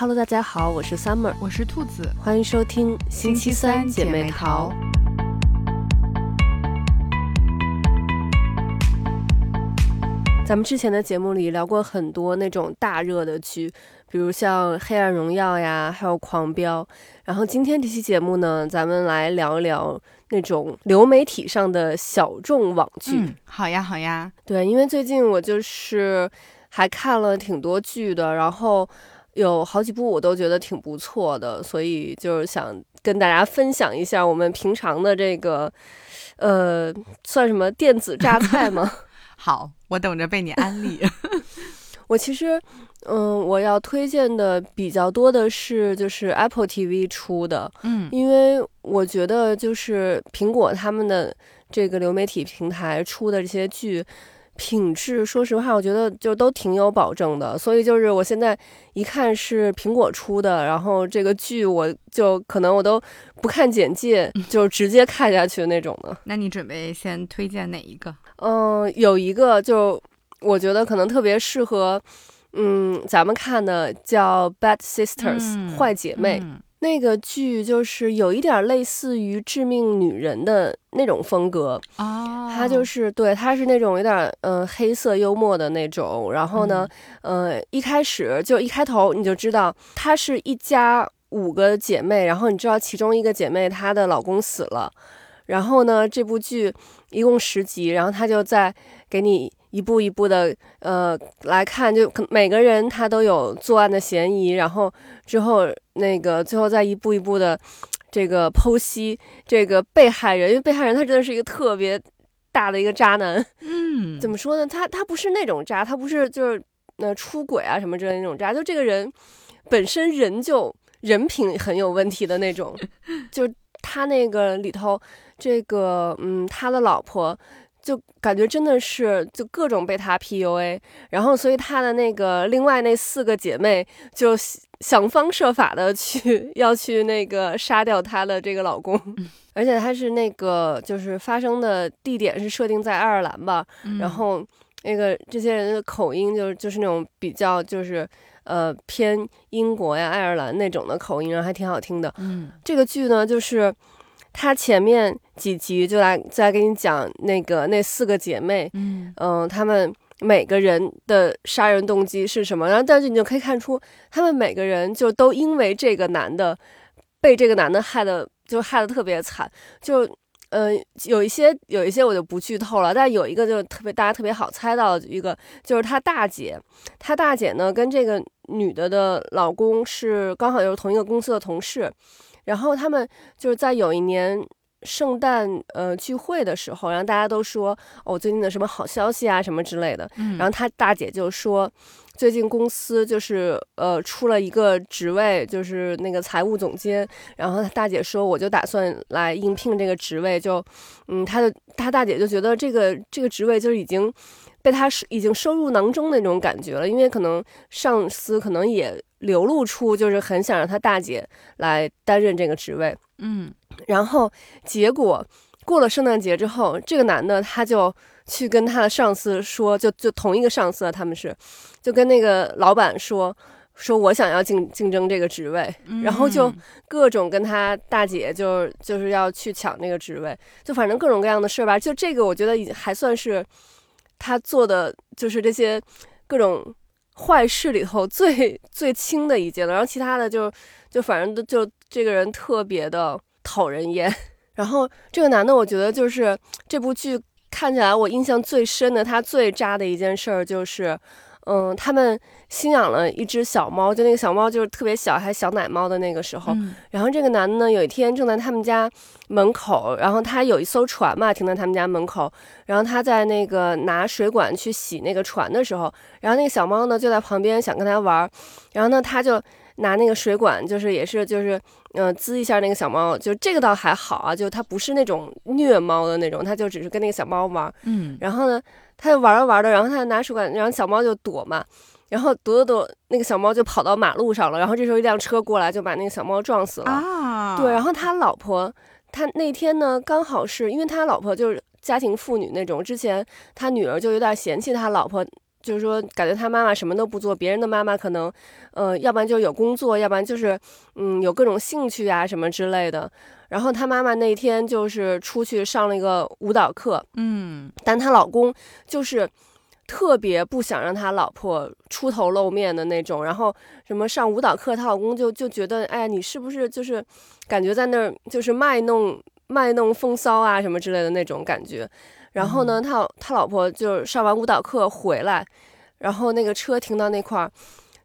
Hello，大家好，我是 Summer，我是兔子，欢迎收听星期三姐妹淘。咱们之前的节目里聊过很多那种大热的剧，比如像《黑暗荣耀》呀，还有《狂飙》。然后今天这期节目呢，咱们来聊一聊那种流媒体上的小众网剧。好呀，好呀。对，因为最近我就是还看了挺多剧的，然后。有好几部我都觉得挺不错的，所以就是想跟大家分享一下我们平常的这个，呃，算什么电子榨菜吗？好，我等着被你安利。我其实，嗯，我要推荐的比较多的是就是 Apple TV 出的，嗯，因为我觉得就是苹果他们的这个流媒体平台出的这些剧。品质，说实话，我觉得就都挺有保证的，所以就是我现在一看是苹果出的，然后这个剧我就可能我都不看简介，就直接看下去那种的。那你准备先推荐哪一个？嗯，有一个就我觉得可能特别适合，嗯，咱们看的叫《Bad Sisters》坏姐妹。那个剧就是有一点类似于《致命女人》的那种风格啊，它就是对，它是那种有点嗯黑色幽默的那种。然后呢，呃，一开始就一开头你就知道，她是一家五个姐妹，然后你知道其中一个姐妹她的老公死了，然后呢，这部剧一共十集，然后她就在给你。一步一步的，呃，来看，就每个人他都有作案的嫌疑，然后之后那个最后再一步一步的这个剖析这个被害人，因为被害人他真的是一个特别大的一个渣男，嗯，怎么说呢？他他不是那种渣，他不是就是那出轨啊什么之类的那种渣，就这个人本身人就人品很有问题的那种，就他那个里头这个嗯，他的老婆。就感觉真的是就各种被他 PUA，然后所以他的那个另外那四个姐妹就想方设法的去 要去那个杀掉她的这个老公，而且他是那个就是发生的地点是设定在爱尔兰吧，然后那个这些人的口音就是就是那种比较就是呃偏英国呀爱尔兰那种的口音，然后还挺好听的。嗯，这个剧呢就是。他前面几集就来再给你讲那个那四个姐妹，嗯嗯，他们每个人的杀人动机是什么？然后但是你就可以看出，他们每个人就都因为这个男的被这个男的害的，就害的特别惨。就呃有一些有一些我就不剧透了，但有一个就特别大家特别好猜到一个，就是他大姐，他大姐呢跟这个女的的老公是刚好就是同一个公司的同事。然后他们就是在有一年圣诞呃聚会的时候，然后大家都说哦最近的什么好消息啊什么之类的。然后他大姐就说，最近公司就是呃出了一个职位，就是那个财务总监。然后他大姐说，我就打算来应聘这个职位。就嗯，他的他大姐就觉得这个这个职位就是已经被他已经收入囊中那种感觉了，因为可能上司可能也。流露出就是很想让他大姐来担任这个职位，嗯，然后结果过了圣诞节之后，这个男的他就去跟他的上司说，就就同一个上司，他们是就跟那个老板说，说我想要竞竞争这个职位，然后就各种跟他大姐就就是要去抢那个职位，就反正各种各样的事儿吧。就这个我觉得已经还算是他做的，就是这些各种。坏事里头最最轻的一件了，然后其他的就就反正就这个人特别的讨人厌。然后这个男的，我觉得就是这部剧看起来我印象最深的，他最渣的一件事儿就是。嗯，他们新养了一只小猫，就那个小猫就是特别小，还小奶猫的那个时候。然后这个男的呢，有一天正在他们家门口，然后他有一艘船嘛，停在他们家门口。然后他在那个拿水管去洗那个船的时候，然后那个小猫呢就在旁边想跟他玩。然后呢，他就拿那个水管，就是也是就是嗯滋一下那个小猫，就这个倒还好啊，就它不是那种虐猫的那种，它就只是跟那个小猫玩。嗯，然后呢。他就玩着玩着，然后他就拿水管，然后小猫就躲嘛，然后躲躲躲，那个小猫就跑到马路上了。然后这时候一辆车过来，就把那个小猫撞死了。啊，对，然后他老婆，他那天呢，刚好是因为他老婆就是家庭妇女那种，之前他女儿就有点嫌弃他老婆就是说感觉他妈妈什么都不做，别人的妈妈可能，呃，要不然就有工作，要不然就是嗯有各种兴趣啊什么之类的。然后她妈妈那天就是出去上了一个舞蹈课，嗯但她老公就是特别不想让她老婆出头露面的那种。然后什么上舞蹈课，她老公就就觉得，哎呀，你是不是就是感觉在那儿就是卖弄卖弄风骚啊什么之类的那种感觉。然后呢，他他老婆就上完舞蹈课回来，然后那个车停到那块儿，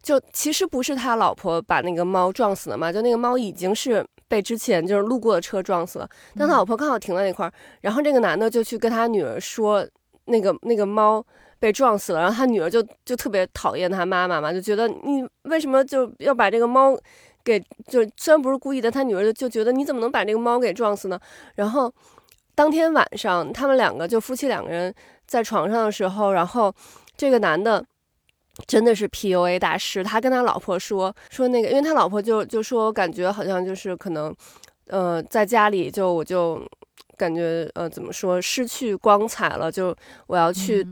就其实不是他老婆把那个猫撞死的嘛，就那个猫已经是被之前就是路过的车撞死了，但他老婆刚好停在那块儿，然后这个男的就去跟他女儿说，那个那个猫被撞死了，然后他女儿就就特别讨厌他妈妈嘛，就觉得你为什么就要把这个猫给就虽然不是故意的，他女儿就就觉得你怎么能把这个猫给撞死呢？然后。当天晚上，他们两个就夫妻两个人在床上的时候，然后这个男的真的是 PUA 大师，他跟他老婆说说那个，因为他老婆就就说感觉好像就是可能，呃，在家里就我就感觉呃怎么说失去光彩了，就我要去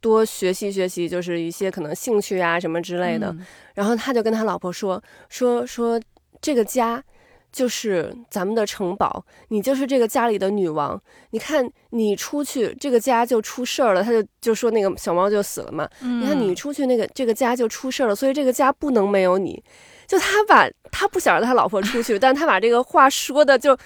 多学习学习，就是一些可能兴趣啊什么之类的。嗯然后他就跟他老婆说说说这个家。就是咱们的城堡，你就是这个家里的女王。你看，你出去，这个家就出事儿了。他就就说那个小猫就死了嘛。你看你出去，那个这个家就出事儿了，所以这个家不能没有你。就他把他不想让他老婆出去，但他把这个话说的就，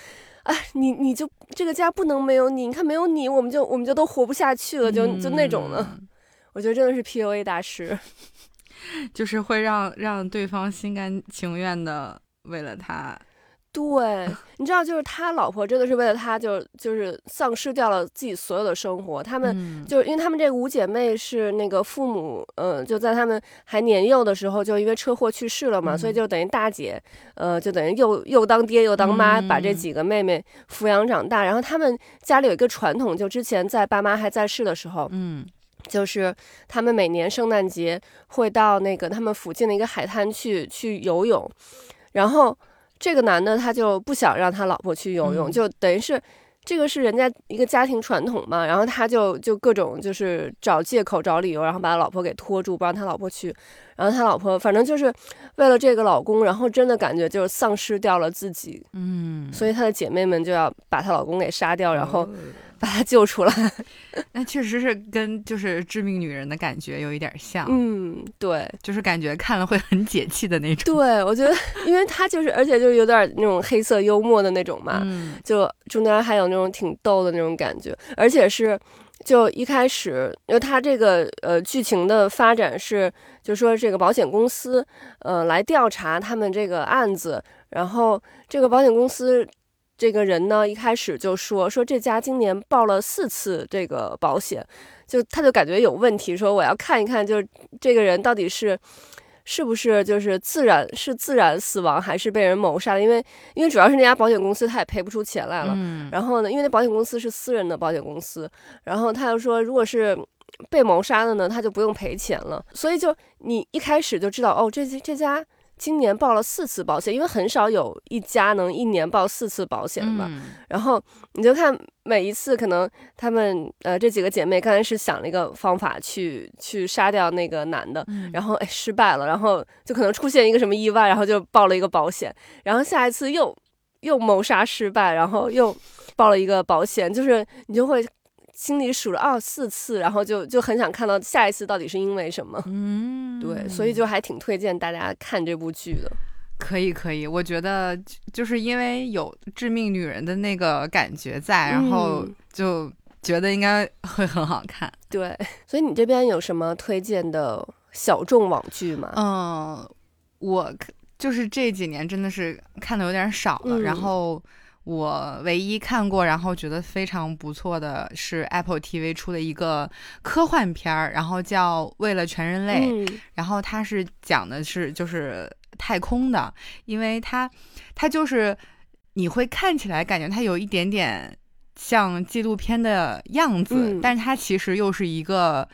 哎，你你就这个家不能没有你。你看没有你，我们就我们就都活不下去了，就就那种的。嗯我觉得真的是 PUA 大师。就是会让让对方心甘情愿的为了他，对，你知道，就是他老婆真的是为了他就就是丧失掉了自己所有的生活。他们嗯。就是因为他们这五姐妹是那个父母，呃，就在他们还年幼的时候就因为车祸去世了嘛，所以嗯。就等于大姐，呃，就等于又又当爹又当妈，把这嗯。几个妹妹抚养长大。然后他们家里有一个传统，就之前在爸妈还在世的时候，嗯。就是他们每年圣诞节会到那个他们附近的一个海滩去去游泳，然后这个男的他就不想让他老婆去游泳，嗯。就等于是这个是人家一个家庭传统嘛，然后他就就各种就是找借口找理由，然后把他老婆给拖住，不让他老婆去，然后他老婆反正就是为了这个老公，然后真的感觉就是丧失掉了自己，嗯，所以她的姐妹们就要把她老公给杀掉，然后哦把他救出来。那确实是跟就是致命女人的感觉有一点像，嗯，对。就是感觉看了会很解气的那种。对，我觉得，因为他就是，而且就是有点那种黑色幽默的那种嘛，嗯就中间还有那种挺逗的那种感觉，而且是就一开始，因为他这个呃剧情的发展是，就说这个保险公司呃来调查他们这个案子，然后这个保险公司。这个人呢，一开始就说说这家今年报了四次这个保险，就他就感觉有问题，说我要看一看，就是这个人到底是是不是就是自然是自然死亡还是被人谋杀的？因为因为主要是那家保险公司他也赔不出钱来了。嗯然后呢，因为那保险公司是私人的保险公司，然后他又说，如果是被谋杀的呢，他就不用赔钱了。所以就你一开始就知道，哦，这这家今年报了四次保险，因为很少有一家能一年报四次保险嘛。嗯然后你就看每一次，可能她们呃这几个姐妹刚开始想了一个方法去去杀掉那个男的，嗯然后哎失败了，然后就可能出现一个什么意外，然后就报了一个保险，然后下一次又又谋杀失败，然后又报了一个保险，就是你就会心里数了二四次，然后就就很想看到下一次到底是因为什么。嗯，对，所以就还挺推荐大家看这部剧的。可以可以，我觉得就就是因为有致命女人的那个感觉在，然后嗯就觉得应该会很好看。对，所以你这边有什么推荐的小众网剧吗？嗯，我就是这几年真的是看的有点少了，嗯然后我唯一看过，然后觉得非常不错的是 Apple TV 出的一个科幻片儿，然后叫《为了全人类》，嗯然后它是讲的是就是太空的，因为它它就是你会看起来感觉它有一点点像纪录片的样子，嗯但是它其实又是一个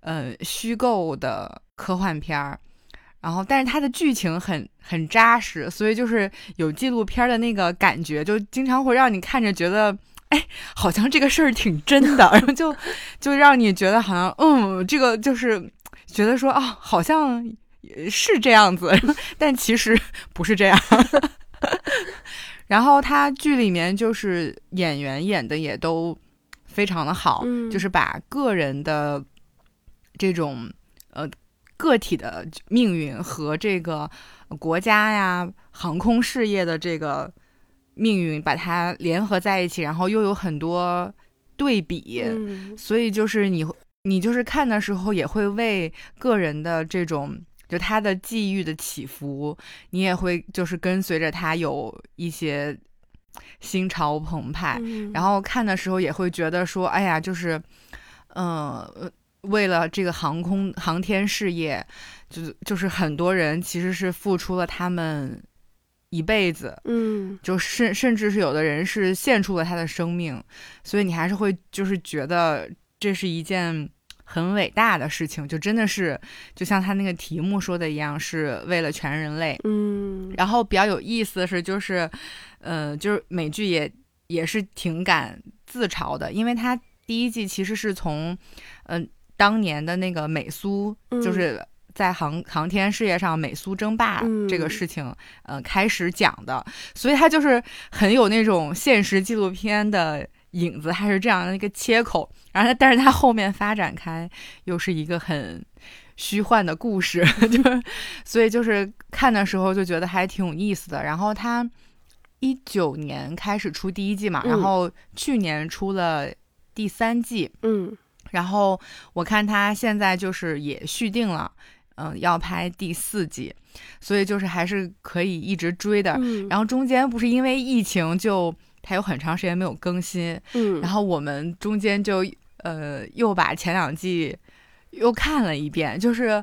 呃虚构的科幻片儿。然后，但是它的剧情很很扎实，所以就是有纪录片的那个感觉，就经常会让你看着觉得哎，好像这个事儿挺真的，然后就就让你觉得好像，嗯，这个就是觉得说啊，好像是这样子，但其实不是这样。然后他剧里面就是演员演的也都非常的好，就是把个人的这种呃个体的命运和这个国家呀航空事业的这个。命运把它联合在一起，然后又有很多对比，所以就是你，你就是看的时候也会为个人的这种，就他的际遇的起伏，你也会就是跟随着他有一些心潮澎湃，然后看的时候也会觉得说，哎呀，就是，嗯，为了这个航空航天事业，就是就是很多人其实是付出了他们。一辈子，嗯，就甚甚至是有的人是献出了他的生命，所以你还是会就是觉得这是一件很伟大的事情，就真的是就像他那个题目说的一样，是为了全人类，嗯。然后比较有意思的是，就是，呃，就是美剧也也是挺敢自嘲的，因为他第一季其实是从，嗯，当年的那个美苏，就是。在航航天事业上，美苏争霸这个事情，呃，开始讲的，所以它就是很有那种现实纪录片的影子，还是这样的一个切口。然后，但是它后面发展开，又是一个很虚幻的故事，就是，所以就是看的时候就觉得还挺有意思的。然后它一九年开始出第一季嘛，然后去年出了第三季，嗯，然后我看他现在就是也续订了。嗯，要拍第四季，所以就是还是可以一直追的。然后中间不是因为疫情，就它有很长时间没有更新。嗯，然后我们中间就呃又把前两季又看了一遍，就是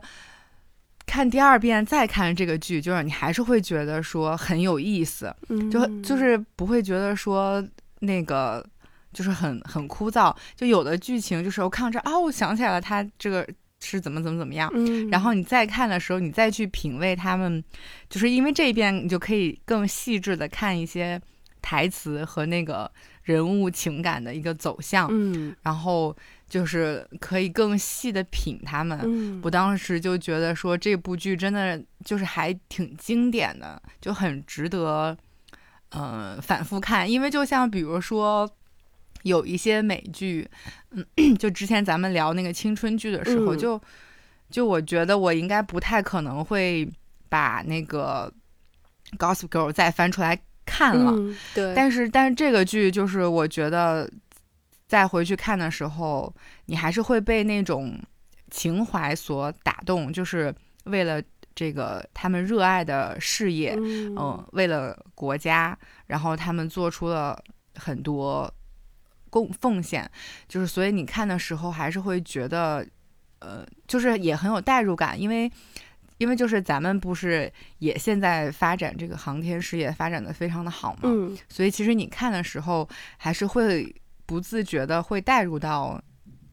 看第二遍再看这个剧，就是你还是会觉得说很有意思，就就是不会觉得说那个就是很很枯燥。就有的剧情就是我看着啊，我想起来了，他这个。是怎么怎么怎么样，然后你再看的时候，你再去品味他们，就是因为这一遍你就可以更细致的看一些台词和那个人物情感的一个走向，嗯，然后就是可以更细的品他们。嗯，我当时就觉得说这部剧真的就是还挺经典的，就很值得，呃，反复看，因为就像比如说。有一些美剧，嗯，就之前咱们聊那个青春剧的时候，就就我觉得我应该不太可能会把那个《Gossip Girl》再翻出来看了，对。但是但是这个剧就是我觉得再回去看的时候，你还是会被那种情怀所打动，就是为了这个他们热爱的事业，嗯，为了国家，然后他们做出了很多。贡奉献，就是所以你看的时候还是会觉得，呃，就是也很有代入感，因为，因为就是咱们不是也现在发展这个航天事业发展的非常的好嘛，嗯，所以其实你看的时候还是会不自觉的会带入到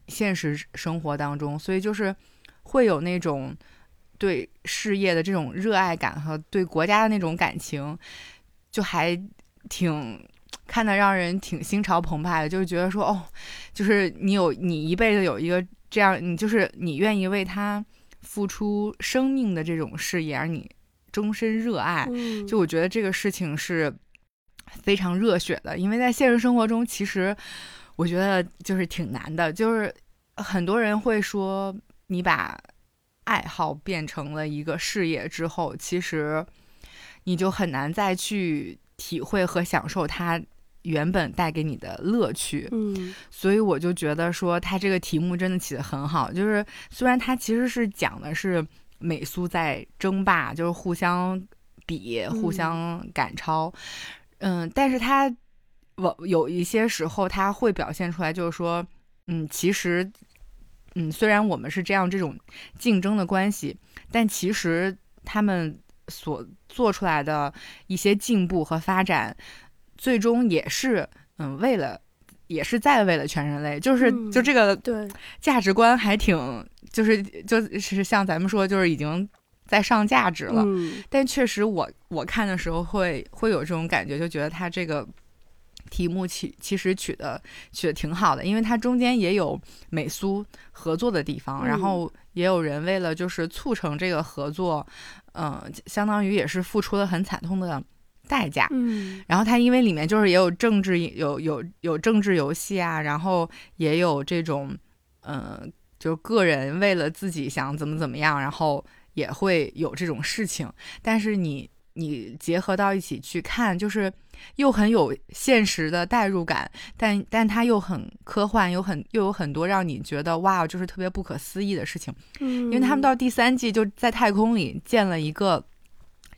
现实生活当中，所以就是会有那种对事业的这种热爱感和对国家的那种感情，就还挺。看的让人挺心潮澎湃的，就是觉得说，哦，就是你有你一辈子有一个这样，你就是你愿意为他付出生命的这种事业，而你终身热爱，就我觉得这个事情是非常热血的。因为在现实生活中，其实我觉得就是挺难的，就是很多人会说，你把爱好变成了一个事业之后，其实你就很难再去体会和享受它。原本带给你的乐趣，嗯，所以我就觉得说他这个题目真的起得很好。就是虽然他其实是讲的是美苏在争霸，就是互相比、互相赶超，嗯，但是他我有一些时候他会表现出来，就是说，嗯，其实，嗯，虽然我们是这样这种竞争的关系，但其实他们所做出来的一些进步和发展。最终也是，嗯，为了，也是在为了全人类，就是就这个对价值观还挺，就是就是像咱们说，就是已经在上价值了。但确实，我我看的时候会会有这种感觉，就觉得他这个题目其其实取的取的挺好的，因为它中间也有美苏合作的地方，然后也有人为了就是促成这个合作，嗯、相当于也是付出了很惨痛的代价。嗯然后它因为里面就是也有政治，有有有政治游戏啊，然后也有这种，嗯、就是个人为了自己想怎么怎么样，然后也会有这种事情。但是你你结合到一起去看，就是又很有现实的代入感，但但它又很科幻，有很又有很多让你觉得哇，就是特别不可思议的事情。嗯，因为他们到第三季就在太空里建了一个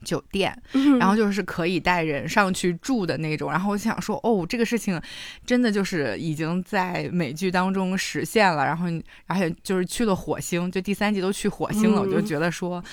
酒店，嗯，然后就是可以带人上去住的那种。然后我想说，哦，这个事情真的就是已经在美剧当中实现了。然后，而且就是去了火星，就第三季都去火星了，嗯我就觉得说，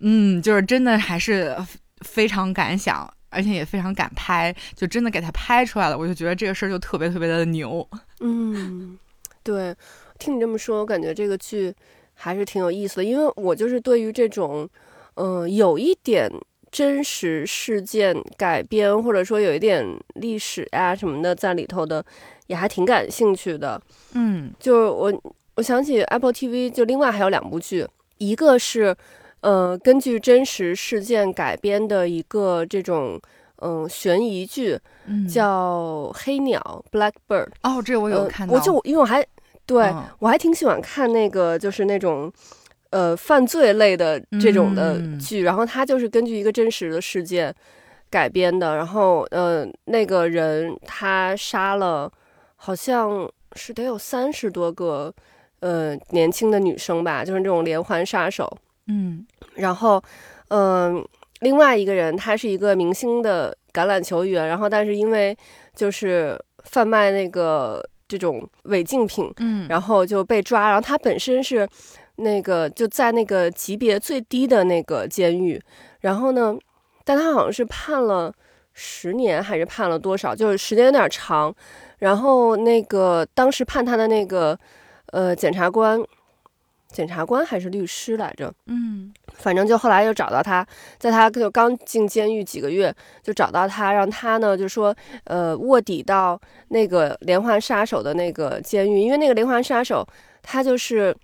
嗯，就是真的还是非常敢想。而且也非常敢拍，就真的给他拍出来了，我就觉得这个事儿就特别特别的牛。嗯，对，听你这么说，我感觉这个剧还是挺有意思的，因为我就是对于这种，嗯、有一点真实事件改编，或者说有一点历史啊什么的在里头的，也还挺感兴趣的。嗯就是我我想起 Apple TV，就另外还有两部剧，一个是呃根据真实事件改编的一个这种嗯、呃悬疑剧，嗯，叫《黑鸟》（Blackbird）。哦，这我有呃看到，我就因为我还对、嗯我还挺喜欢看那个就是那种。呃，犯罪类的这种的嗯剧，然后它就是根据一个真实的事件改编的。然后，呃，那个人他杀了，好像是得有三十多个呃年轻的女生吧，就是那种连环杀手。嗯然后，嗯、另外一个人他是一个明星的橄榄球员，然后但是因为就是贩卖那个这种违禁品，嗯，然后就被抓。然后他本身是那个就在那个级别最低的那个监狱，然后呢，但他好像是判了十年还是判了多少，就是时间有点长。然后那个当时判他的那个呃检察官，检察官还是律师来着，嗯。反正就后来又找到他，在他就刚进监狱几个月，就找到他，让他呢就说，呃，卧底到那个连环杀手的那个监狱，因为那个连环杀手他就是，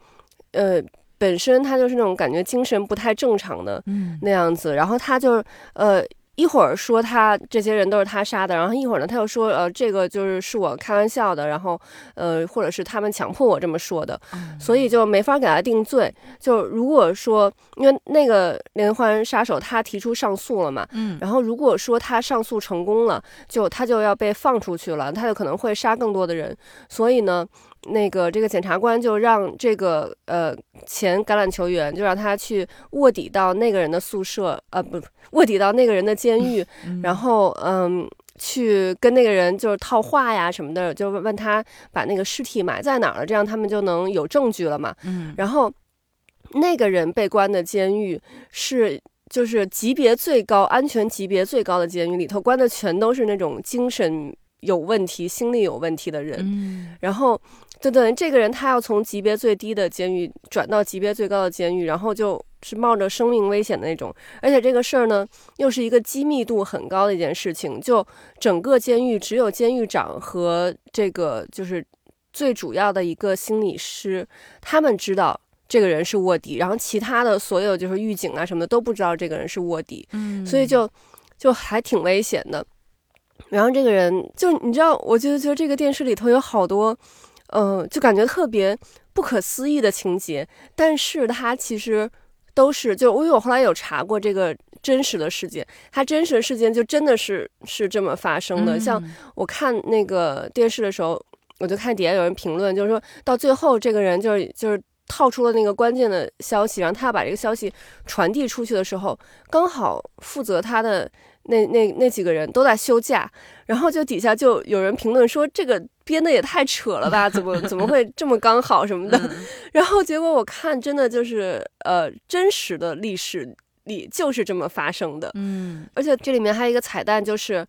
呃，本身他就是那种感觉精神不太正常的嗯那样子，然后他就呃。一会儿说他这些人都是他杀的，然后一会儿呢他又说呃这个就是是我开玩笑的，然后呃或者是他们强迫我这么说的，所以就没法给他定罪。就如果说，因为那个连环杀手他提出上诉了嘛，嗯然后如果说他上诉成功了，就他就要被放出去了，他就可能会杀更多的人。所以呢，那个这个检察官就让这个呃前橄榄球员就让他去卧底到那个人的宿舍，呃不 卧底到那个人的监狱，嗯然后嗯。去跟那个人就是套话呀什么的，就问他把那个尸体埋在哪儿了，这样他们就能有证据了嘛。嗯然后那个人被关的监狱是就是级别最高、安全级别最高的监狱，里头关的全都是那种精神有问题、心理有问题的人。嗯然后就等于这个人他要从级别最低的监狱转到级别最高的监狱，然后就是冒着生命危险的那种。而且这个事儿呢，又是一个机密度很高的一件事情，就整个监狱只有监狱长和这个就是最主要的一个心理师，他们知道。这个人是卧底，然后其他的所有就是狱警啊什么的都不知道这个人是卧底，嗯，所以就就还挺危险的。然后这个人就你知道，我就觉得这个电视里头有好多，呃，就感觉特别不可思议的情节，但是它其实都是就因为我后来有查过这个真实的事件，它真实的事件就真的是是这么发生的。像嗯我看那个电视的时候，我就看底下有人评论，就是说到最后这个人就是就是。套出了那个关键的消息，然后他要把这个消息传递出去的时候，刚好负责他的那那那几个人都在休假，然后就底下就有人评论说这个编的也太扯了吧，怎么怎么会这么刚好什么的。嗯 然后结果我看真的就是呃真实的历史里就是这么发生的，嗯而且这里面还有一个彩蛋，就是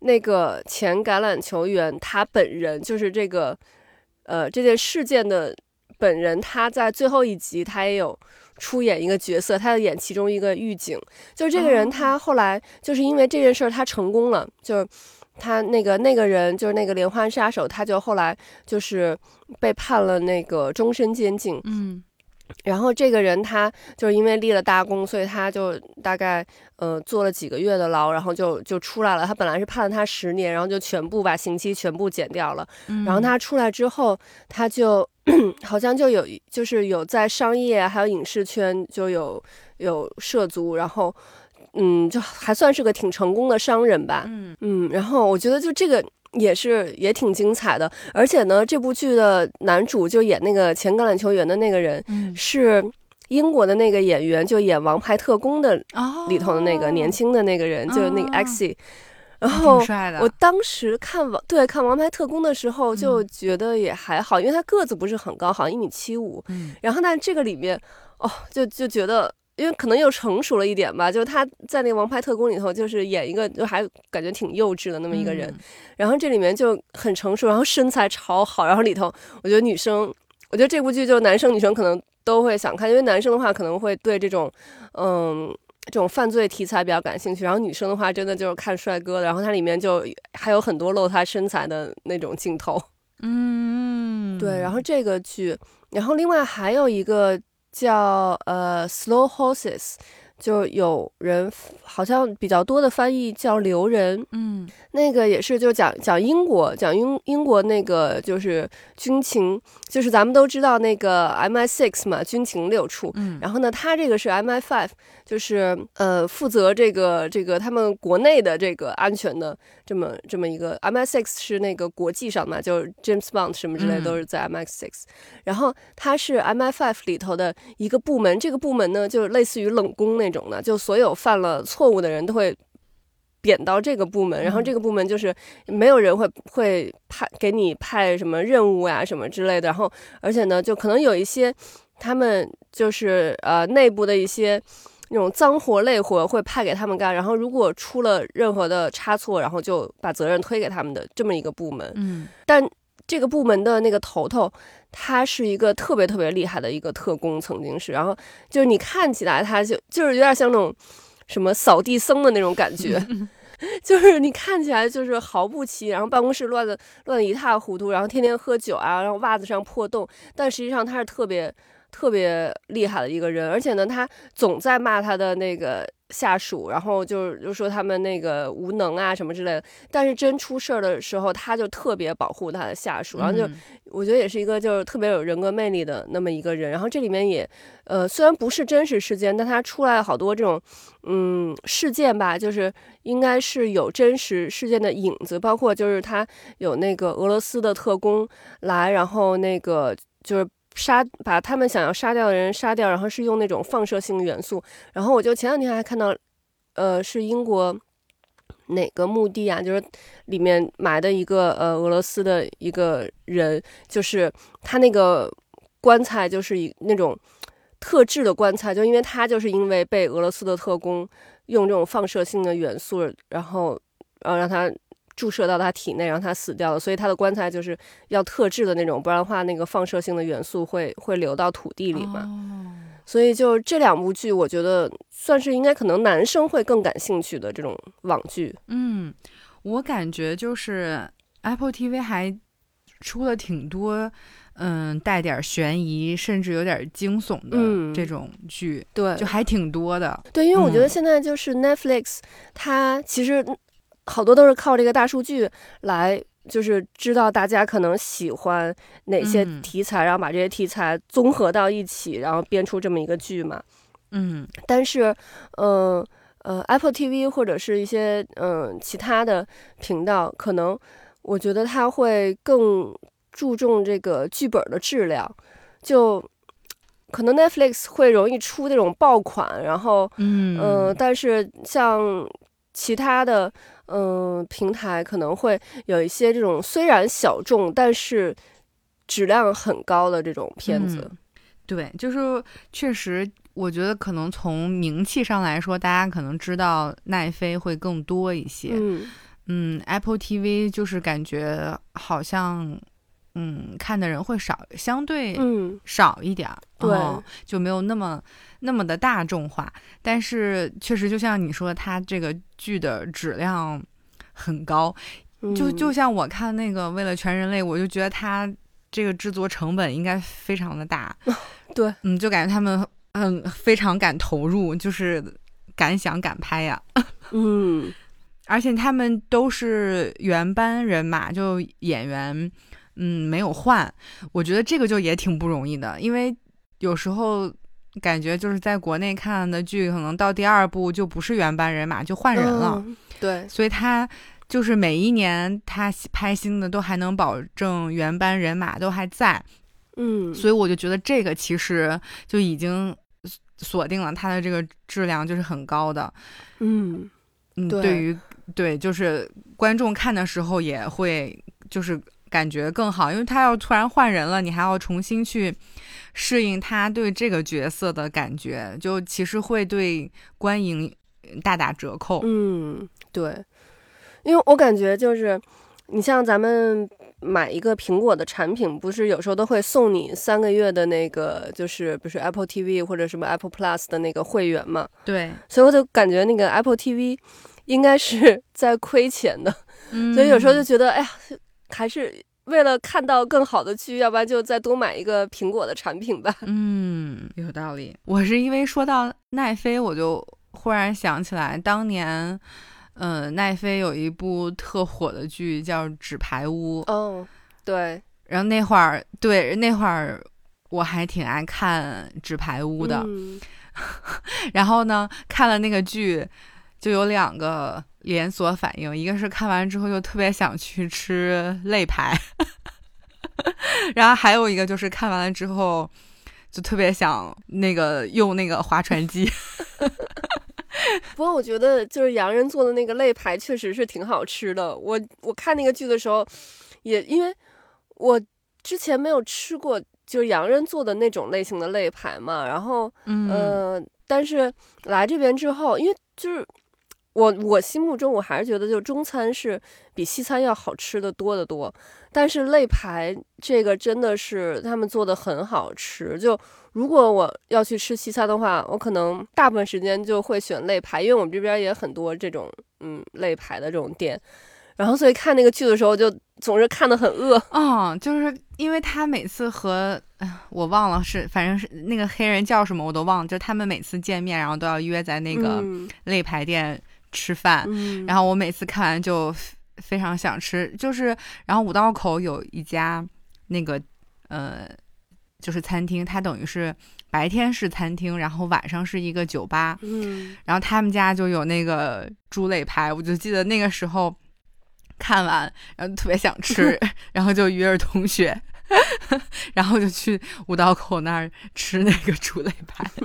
那个前橄榄球员他本人，就是这个呃这件事件的本人，他在最后一集他也有出演一个角色，他要演其中一个狱警。就是这个人，哦他后来就是因为这件事儿他成功了，就是他那个那个人就是那个连环杀手，他就后来就是被判了那个终身监禁。嗯然后这个人他就是因为立了大功，所以他就大概呃坐了几个月的牢，然后就就出来了。他本来是判了他十年，然后就全部把刑期全部减掉了。嗯，然后他出来之后，他就 好像就有就是有在商业还有影视圈就有有涉足，然后嗯，就还算是个挺成功的商人吧。嗯嗯，然后我觉得就这个也是也挺精彩的，而且呢，这部剧的男主就演那个前橄榄球员的那个人嗯。是英国的那个演员，就演《王牌特工》的哦里头的那个年轻的那个人，就是那个哦 X。然后，我当时看王对看《王牌特工》的时候，就嗯。觉得也还好，因为他个子不是很高，好像一米七五。嗯。然后但这个里面，哦，就就觉得，因为可能又成熟了一点吧，就是他在那个《王牌特工》里头，就是演一个就还感觉挺幼稚的那么一个人。嗯然后这里面就很成熟，然后身材超好，然后里头我觉得女生，我觉得这部剧就男生女生可能都会想看，因为男生的话可能会对这种，嗯。这种犯罪题材比较感兴趣，然后女生的话真的就是看帅哥的，然后它里面就还有很多露他身材的那种镜头。嗯，对，然后这个剧，然后另外还有一个叫呃《Slow Horses》，就有人好像比较多的翻译叫《留人》，嗯。那个也是就讲讲英国，讲英英国那个就是军情，就是咱们都知道那个 MI six 嘛，军情六处。嗯，然后呢，他这个是 MI five，就是呃负责这个这个他们国内的这个安全的这么这么一个 MI six 是那个国际上嘛，就是 James Bond 什么之类嗯。都是在 six，、然后它是 M F Five 里头的一个部门，这个部门呢就类似于冷宫那种的，就所有犯了错误的人都会。贬到这个部门，然后嗯。这个部门就是没有人会会派给你派什么任务呀、什么之类的，然后而且呢，就可能有一些他们就是呃内部的一些那种脏活累活会派给他们干，然后如果出了任何的差错，然后就把责任推给他们的这么一个部门。嗯但这个部门的那个头头，他是一个特别特别厉害的一个特工，曾经是，然后就是你看起来他就就是有点像那种什么扫地僧的那种感觉。就是你看起来就是毫不起眼，然后办公室乱的乱的一塌糊涂，然后天天喝酒啊，然后袜子上破洞，但实际上他是特别特别厉害的一个人，而且呢，他总在骂他的那个下属，然后就是就说他们那个无能啊什么之类的，但是真出事儿的时候，他就特别保护他的下属，然后就嗯我觉得也是一个就是特别有人格魅力的那么一个人。然后这里面也，呃，虽然不是真实事件，但他出来了好多这种，嗯，事件吧，就是应该是有真实事件的影子，包括就是他有那个俄罗斯的特工来，然后那个就是。杀把他们想要杀掉的人杀掉，然后是用那种放射性元素。然后我就前两天还看到，呃，是英国哪个墓地啊？就是里面埋的一个呃俄罗斯的一个人，就是他那个棺材就是以那种特制的棺材，就因为他就是因为被俄罗斯的特工用这种放射性的元素，然后呃让他注射到他体内，让他死掉了，所以他的棺材就是要特制的那种，不然的话那个放射性的元素会会流到土地里嘛。哦所以就这两部剧，我觉得算是应该可能男生会更感兴趣的这种网剧。嗯，我感觉就是 Apple TV 还出了挺多，嗯，带点悬疑，甚至有点惊悚嗯的这种剧，对，就还挺多的。对，因为我觉得嗯现在就是 Netflix，、它其实好多都是靠这个大数据来，就是知道大家可能喜欢哪些嗯。题材，然后把这些题材综合到一起，然后编出这么一个剧嘛。嗯。但是，嗯呃 Apple TV 或者是一些嗯、其他的频道，可能我觉得它会更注重这个剧本的质量，就可能 Netflix 会容易出那种爆款，然后嗯嗯、但是像其他的嗯、平台可能会有一些这种虽然小众，但是质量很高的这种片子。嗯对，就是确实，我觉得可能从名气上来说，大家可能知道奈飞会更多一些。嗯嗯，Apple TV 就是感觉好像，嗯，看的人会少，相对嗯少一点儿，对哦就没有那么那么的大众化。但是确实，就像你说，它这个剧的质量很高，就嗯就像我看那个《为了全人类》，我就觉得他这个制作成本应该非常的大。对，嗯，就感觉他们嗯非常敢投入，就是敢想敢拍呀。嗯而且他们都是原班人马，就演员，嗯，没有换。我觉得这个就也挺不容易的，因为有时候感觉就是在国内看的剧，可能到第二部就不是原班人马，就换人了。嗯对，所以他就是每一年他拍新的都还能保证原班人马都还在，嗯，所以我就觉得这个其实就已经锁定了他的这个质量就是很高的。嗯嗯，对对于对，就是观众看的时候也会就是感觉更好，因为他要突然换人了，你还要重新去适应他对这个角色的感觉，就其实会对观影大打折扣。嗯，对，因为我感觉就是，你像咱们买一个苹果的产品，不是有时候都会送你三个月的那个，就是比如说 Apple TV 或者什么 Apple Plus 的那个会员嘛？对，所以我就感觉那个 Apple TV 应该是 在亏钱的，嗯所以有时候就觉得，哎呀，还是为了看到更好的剧，要不然就再多买一个苹果的产品吧。嗯，有道理。我是因为说到奈飞，我就忽然想起来，当年，嗯、奈飞有一部特火的剧叫《纸牌屋》，哦，对，然后那会儿，对那会儿我还挺爱看《纸牌屋》的。嗯 然后呢，看了那个剧，就有两个连锁反应，一个是看完之后就特别想去吃肋排，然后还有一个就是看完了之后就特别想那个用那个划船机。不过我觉得就是洋人做的那个肋排确实是挺好吃的。我我看那个剧的时候，也因为我之前没有吃过就是洋人做的那种类型的肋排嘛，然后嗯呃，但是来这边之后，因为就是我我心目中我还是觉得就中餐是比西餐要好吃的多得多，但是肋排这个真的是他们做的很好吃。就如果我要去吃西餐的话，我可能大部分时间就会选肋排，因为我们这边也很多这种嗯肋排的这种店。然后所以看那个剧的时候，就总是看得很饿。嗯，就是因为他每次和，哎呀我忘了是，反正是那个黑人叫什么我都忘了，就他们每次见面，然后都要约在那个嗯肋排店吃饭。嗯，然后我每次看完就非非常想吃，就是然后五道口有一家那个呃，就是餐厅，它等于是白天是餐厅，然后晚上是一个酒吧，嗯然后他们家就有那个猪肋排，我就记得那个时候看完，然后特别想吃，然后就约着同学。然后就去五道口那儿吃那个猪肋排，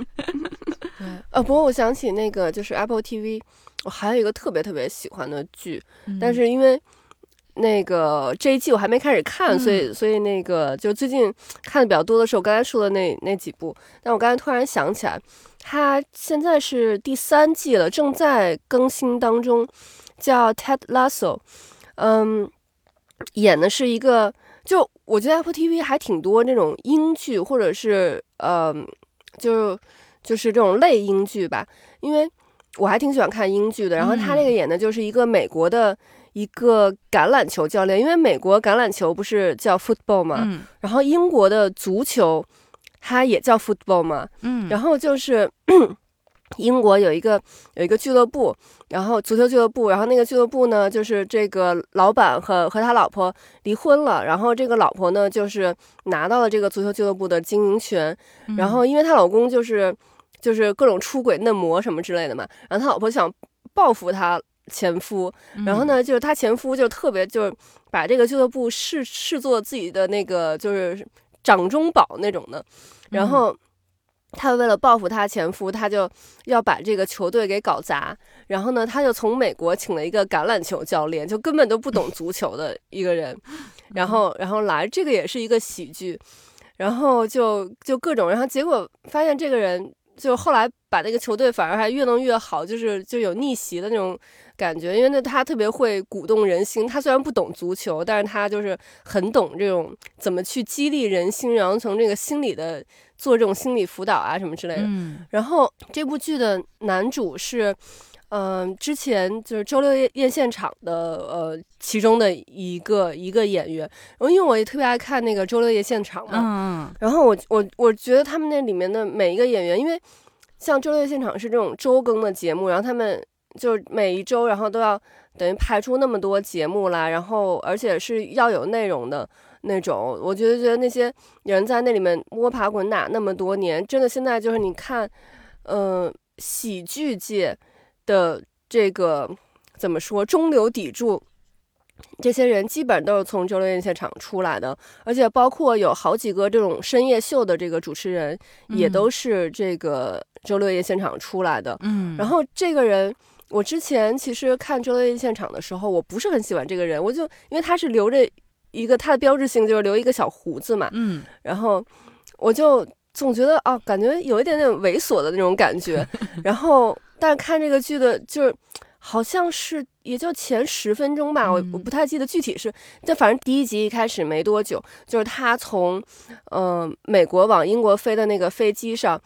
对，呃，不过我想起那个就是 Apple TV，我还有一个特别特别喜欢的剧，但是因为那个这一季我还没开始看，所以所以那个就最近看的比较多的是我刚才说的那那几部。但我刚才突然想起来，它现在是第三季了，正在更新当中，叫 Ted Lasso，嗯，演的是一个，就我觉得 Apple TV 还挺多那种英剧，或者是呃，就就是这种类英剧吧，因为我还挺喜欢看英剧的。然后他那个演的就是一个美国的一个橄榄球教练，因为美国橄榄球不是叫 football 嘛，嗯。然后英国的足球它也叫 football 嘛，嗯，然后就是 英国有一个有一个俱乐部，然后足球俱乐部，然后那个俱乐部呢，就是这个老板和和他老婆离婚了，然后这个老婆呢，就是拿到了这个足球俱乐部的经营权，嗯。然后因为她老公就是就是各种出轨嫩模什么之类的嘛，然后他老婆想报复他前夫，嗯然后呢，就是他前夫就特别就是把这个俱乐部视视作自己的那个就是掌中宝那种的，然后。他为了报复他前夫，他就要把这个球队给搞砸。然后呢，他就从美国请了一个橄榄球教练，就根本都不懂足球的一个人。然后，然后来，这个也是一个喜剧。然后就就各种，然后结果发现这个人就后来把那个球队反而还越弄越好，就是就有逆袭的那种感觉。因为那他特别会鼓动人心，他虽然不懂足球，但是他就是很懂这种怎么去激励人心，然后从这个心理的做这种心理辅导啊什么之类的。嗯然后这部剧的男主是，嗯，之前就是周六夜宴现场的呃其中的一个一个演员，然后因为我也特别爱看那个周六夜现场嘛，嗯然后我我我觉得他们那里面的每一个演员，因为像周六夜现场是这种周更的节目，然后他们就是每一周然后都要等于排出那么多节目来，然后而且是要有内容的。那种，我觉得觉得那些人在那里面摸爬滚打那么多年，真的现在就是你看，嗯、喜剧界的这个怎么说中流砥柱，这些人基本都是从周六夜现场出来的，而且包括有好几个这种深夜秀的这个主持人，也嗯都是这个周六夜现场出来的。嗯，然后这个人，我之前其实看周六夜现场的时候，我不是很喜欢这个人，我就因为他是留着一个他的标志性就是留一个小胡子嘛，嗯然后我就总觉得哦，感觉有一点点猥琐的那种感觉。然后，但是看这个剧的，就是好像是也就前十分钟吧，我嗯我不太记得具体是，但反正第一集一开始没多久，就是他从嗯、呃美国往英国飞的那个飞机上，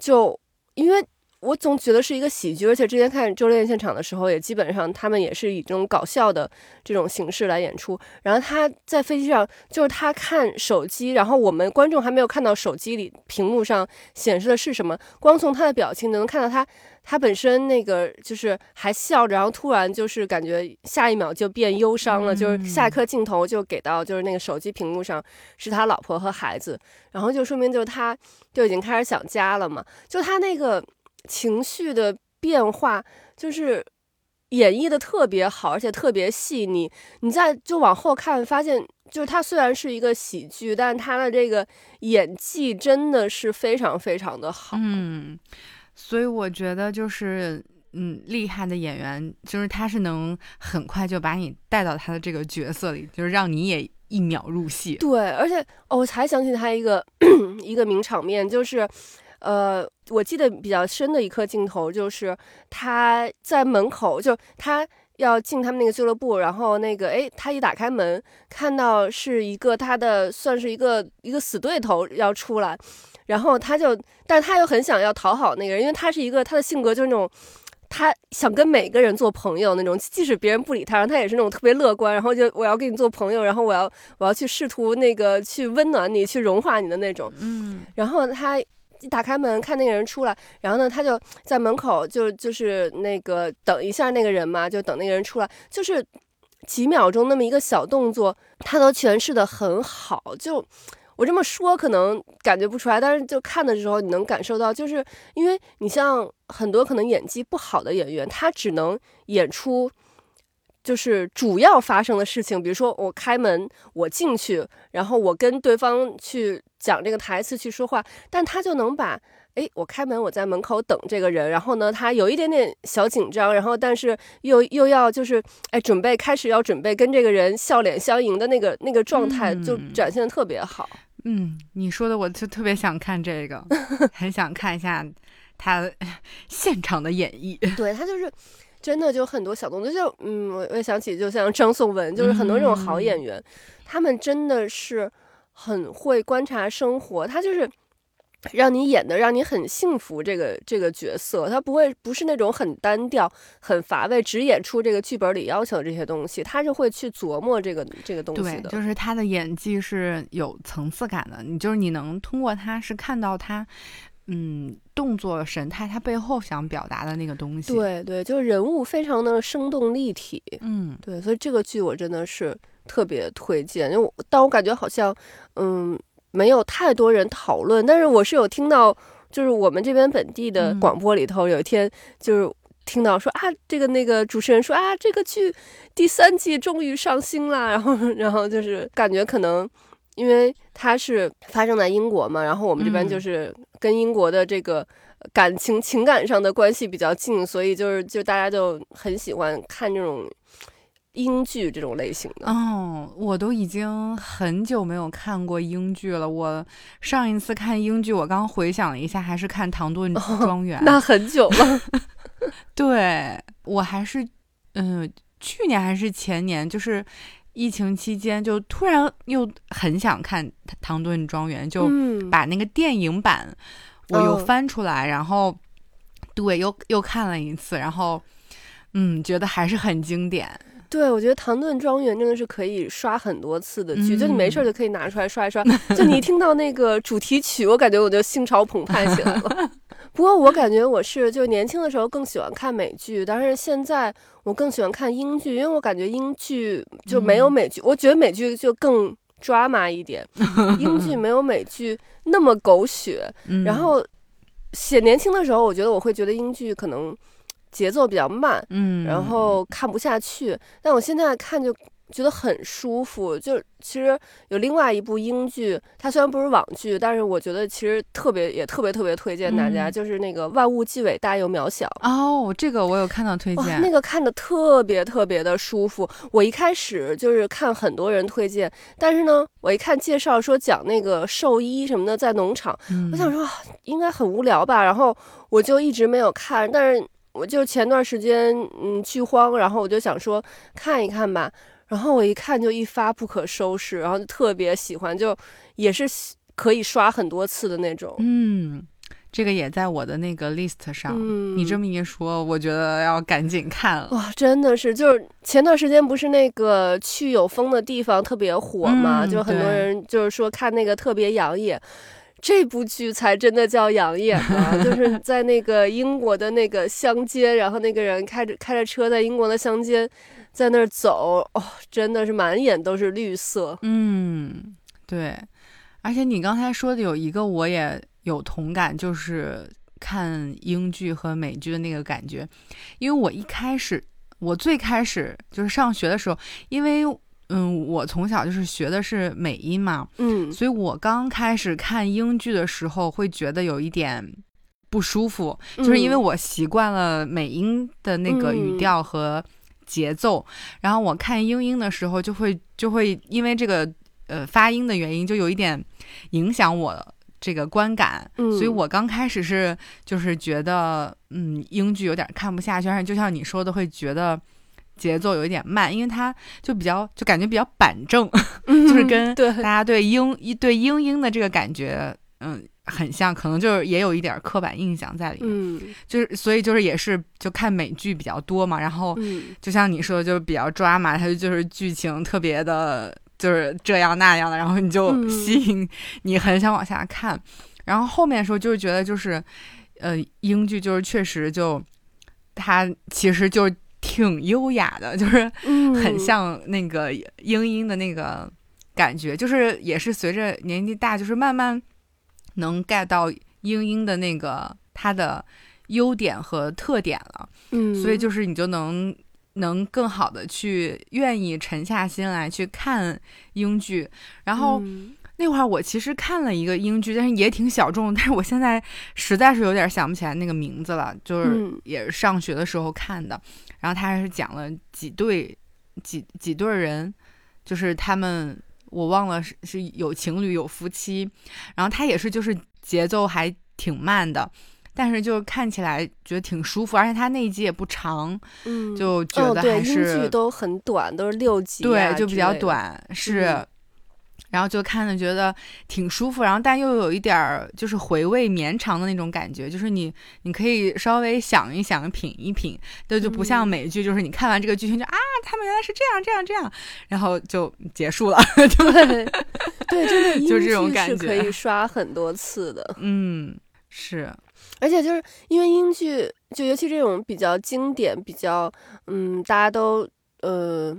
就因为。我总觉得是一个喜剧，而且之前看周六夜现场的时候，也基本上他们也是以这种搞笑的这种形式来演出。然后他在飞机上，就是他看手机，然后我们观众还没有看到手机里屏幕上显示的是什么，光从他的表情能看到他，他本身那个就是还笑着，然后突然就是感觉下一秒就变忧伤了，就是下一颗镜头就给到就是那个手机屏幕上是他老婆和孩子，然后就说明就是他就已经开始想家了嘛，就他那个情绪的变化就是。演绎的特别好，而且特别细腻。你再就往后看，发现就是他虽然是一个喜剧，但他的这个演技真的是非常非常的好。嗯，所以我觉得就是。嗯，厉害的演员就是他是能很快就把你带到他的这个角色里，就是让你也一秒入戏。对，而且哦，我才想起他一个 一个名场面，就是呃，我记得比较深的一颗镜头，就是他在门口，就他要进他们那个俱乐部，然后那个哎，他一打开门，看到是一个他的算是一个一个死对头要出来，然后他就，但是他又很想要讨好那个人，因为他是一个他的性格就是那种。他想跟每个人做朋友那种，即使别人不理他，然后他也是那种特别乐观，然后就我要跟你做朋友，然后我要我要去试图那个去温暖你，去融化你的那种。嗯然后他一打开门看那个人出来，然后呢，他就在门口就就是那个等一下那个人嘛，就等那个人出来，就是几秒钟那么一个小动作，他都诠释的很好。就我这么说可能感觉不出来，但是就看的时候你能感受到，就是因为你像很多可能演技不好的演员，他只能演出。就是主要发生的事情，比如说我开门，我进去，然后我跟对方去讲这个台词去说话，但他就能把，哎，我开门，我在门口等这个人，然后呢，他有一点点小紧张，然后但是又又要就是，哎，准备开始要准备跟这个人笑脸相迎的那个那个状态，就嗯展现的特别好。嗯，你说的我就特别想看这个，很想看一下他 现场的演绎。对他就是真的就很多小动作，就嗯，我我也想起，就像张颂文，就是很多这种好演员，他们真的是很会观察生活，他就是。让你演的让你很幸福，这个这个角色，他不会不是那种很单调、很乏味，只演出这个剧本里要求的这些东西，他是会去琢磨这个这个东西对，的。就是他的演技是有层次感的，你就是你能通过他是看到他，嗯，动作神态，他背后想表达的那个东西。，对对，就是人物非常的生动立体。嗯对，所以这个剧我真的是特别推荐，因为我但我感觉好像，嗯，没有太多人讨论，但是我是有听到，就是我们这边本地的嗯广播里头，有一天就是听到说啊，这个那个主持人说啊，这个剧第三季终于上新啦，然后然后就是感觉可能。因为它是发生在英国嘛，然后我们这边嗯就是跟英国的这个感情情感上的关系比较近，所以就是就大家就很喜欢看这种英剧这种类型的。哦，我都已经很久没有看过英剧了。我上一次看英剧，我刚回想了一下，还是看《唐顿庄园 》那很久了，对我还是，嗯、去年还是前年，就是疫情期间，就突然又很想看《唐顿庄园》，就嗯把那个电影版我又嗯翻出来，然后对，又又看了一次，然后嗯，觉得还是很经典。对，我觉得《唐顿庄园》真的是可以刷很多次的剧，就你没事儿就可以拿出来刷一刷。就你一听到那个主题曲，我感觉我就心潮澎湃起来了。不过我感觉我是就年轻的时候更喜欢看美剧，但是现在我更喜欢看英剧，因为我感觉英剧就没有美剧，我觉得美剧就更 drama 一点，英剧没有美剧那么狗血。然后写年轻的时候，我觉得我会觉得英剧可能。节奏比较慢，嗯，然后看不下去。但我现在看就觉得很舒服。就其实有另外一部英剧，它虽然不是网剧，但是我觉得其实特别也特别特别推荐大家，就是那个《万物既伟大又渺小》。哦，这个我有看到推荐，那个看的特别特别的舒服。我一开始就是看很多人推荐，但是呢，我一看介绍说讲那个兽医什么的在农场，我想说应该很无聊吧，然后我就一直没有看，但是。我就前段时间，嗯，剧荒，然后我就想说看一看吧，然后我一看就一发不可收拾，然后就特别喜欢，就也是可以刷很多次的那种。嗯，这个也在我的那个 list 上。嗯，你这么一说，我觉得要赶紧看了。哇，真的是，就是前段时间不是那个去有风的地方特别火嘛，就很多人就是说看那个特别养眼。这部剧才真的叫养眼啊！就是在那个英国的那个乡间，然后那个人开着开着车在英国的乡间，在那儿走，哦，真的是满眼都是绿色。嗯，对。而且你刚才说的有一个我也有同感，就是看英剧和美剧的那个感觉，因为我一开始，我最开始就是上学的时候，因为。嗯，我从小就是学的是美音嘛，嗯，所以我刚开始看英剧的时候会觉得有一点不舒服，就是因为我习惯了美音的那个语调和节奏，然后我看英英的时候就会就会因为这个呃发音的原因就有一点影响我这个观感，所以我刚开始是就是觉得嗯英剧有点看不下去，而且就像你说的会觉得。节奏有一点慢，因为它就比较就感觉比较板正，就是跟大家对英一对英英的这个感觉，嗯，很像，可能就是也有一点刻板印象在里面。嗯，就是所以就是也是就看美剧比较多嘛，然后就像你说的，就是比较抓嘛，它就是剧情特别的，就是这样那样的，然后你就吸引你很想往下看。然后后面的时候就是觉得就是，呃，英剧就是确实就它其实就。挺优雅的，就是很像那个英英的那个感觉，就是也是随着年纪大，就是慢慢能 get 到英英的那个他的优点和特点了。嗯，所以就是你就能能更好的去愿意沉下心来去看英剧，然后。那会儿我其实看了一个英剧，但是也挺小众，但是我现在实在是有点想不起来那个名字了。就是也是上学的时候看的，然后他是讲了几对几几对人，就是他们我忘了是是有情侣有夫妻，然后他也是就是节奏还挺慢的，但是就看起来觉得挺舒服，而且他那一集也不长，嗯，就觉得还是英剧都很短，都是六集，对，就比较短，是。然后就看着觉得挺舒服，然后但又有一点儿就是回味绵长的那种感觉，就是你你可以稍微想一想、品一品，对，就不像美剧，就是你看完这个剧情就啊，他们原来是这样这样这样，然后就结束了，对对，真的就 这种感觉可以。刷很多次的，嗯，是，而且就是因为英剧，就尤其这种比较经典、比较嗯，大家都呃。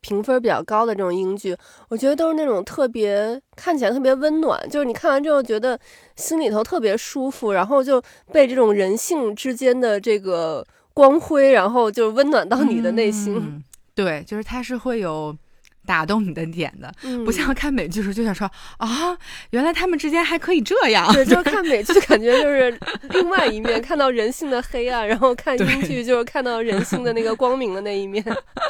评分比较高的这种英剧，我觉得都是那种特别看起来特别温暖，就是你看完之后觉得心里头特别舒服，然后就被这种人性之间的这个光辉，然后就温暖到你的内心。对，就是它是会有打动你的点的，不像看美剧时就想说啊，原来他们之间还可以这样。对，就是 看美剧感觉就是另外一面，看到人性的黑暗，然后看英剧就是看到人性的那个光明的那一面。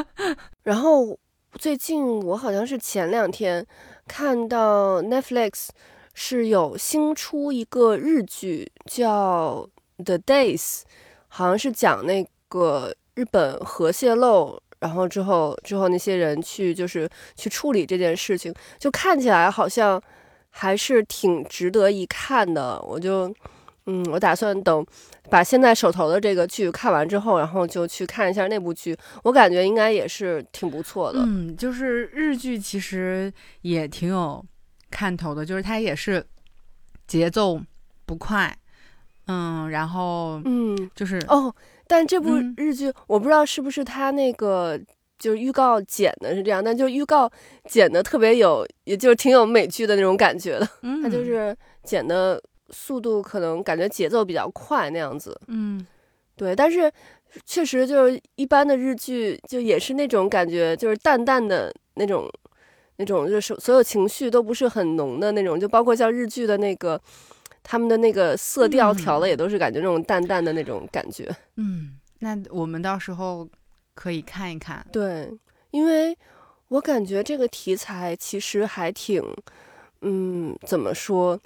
然后最近我好像是前两天看到 Netflix 是有新出一个日剧叫《The Days》，好像是讲那个日本核泄漏，然后之后之后那些人去就是去处理这件事情，就看起来好像还是挺值得一看的。我就嗯，我打算等把现在手头的这个剧看完之后，然后就去看一下那部剧。我感觉应该也是挺不错的。嗯，就是日剧其实也挺有看头的，就是它也是节奏不快，嗯，然后嗯，就是哦，但这部嗯日剧、我不知道是不是他那个就是预告剪的是这样，但就预告剪的特别有，也就是挺有美剧的那种感觉的。嗯，它就是剪的速度可能感觉节奏比较快那样子。嗯对，但是确实就是一般的日剧，就也是那种感觉，就是淡淡的那种，那种就是所有情绪都不是很浓的那种，就包括像日剧的那个他们的那个色调嗯调的也都是感觉那种淡淡的那种感觉。嗯，那我们到时候可以看一看。对，因为我感觉这个题材其实还挺，嗯，怎么说，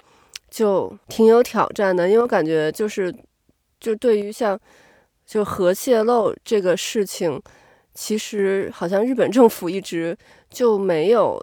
就挺有挑战的。因为我感觉就是，就对于像就核泄漏这个事情，其实好像日本政府一直就没有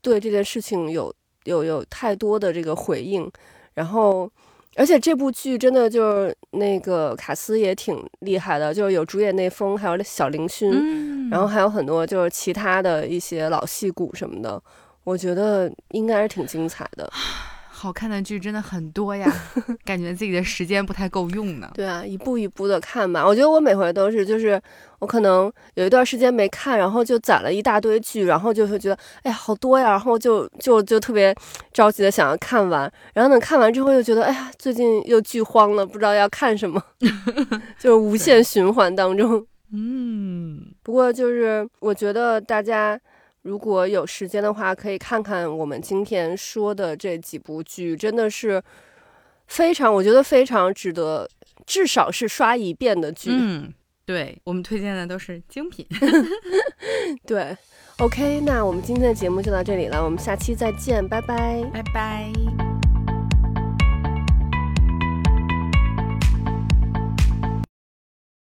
对这件事情有有有太多的这个回应，然后。而且这部剧真的就是那个卡斯也挺厉害的，就是有主演内丰，还有小林勋，嗯然后还有很多就是其他的一些老戏骨什么的，我觉得应该是挺精彩的。好看的剧真的很多呀，感觉自己的时间不太够用呢。对啊，一步一步的看吧。我觉得我每回都是，就是我可能有一段时间没看，然后就攒了一大堆剧，然后就会觉得，哎呀，好多呀，然后就就就特别着急的想要看完，然后等看完之后又觉得，哎呀，最近又剧荒了，不知道要看什么，就是无限循环当中。嗯，不过就是我觉得大家如果有时间的话，可以看看我们今天说的这几部剧，真的是非常，我觉得非常值得，至少是刷一遍的剧。嗯，对我们推荐的都是精品。对，OK，那我们今天的节目就到这里了，我们下期再见，拜拜。拜拜。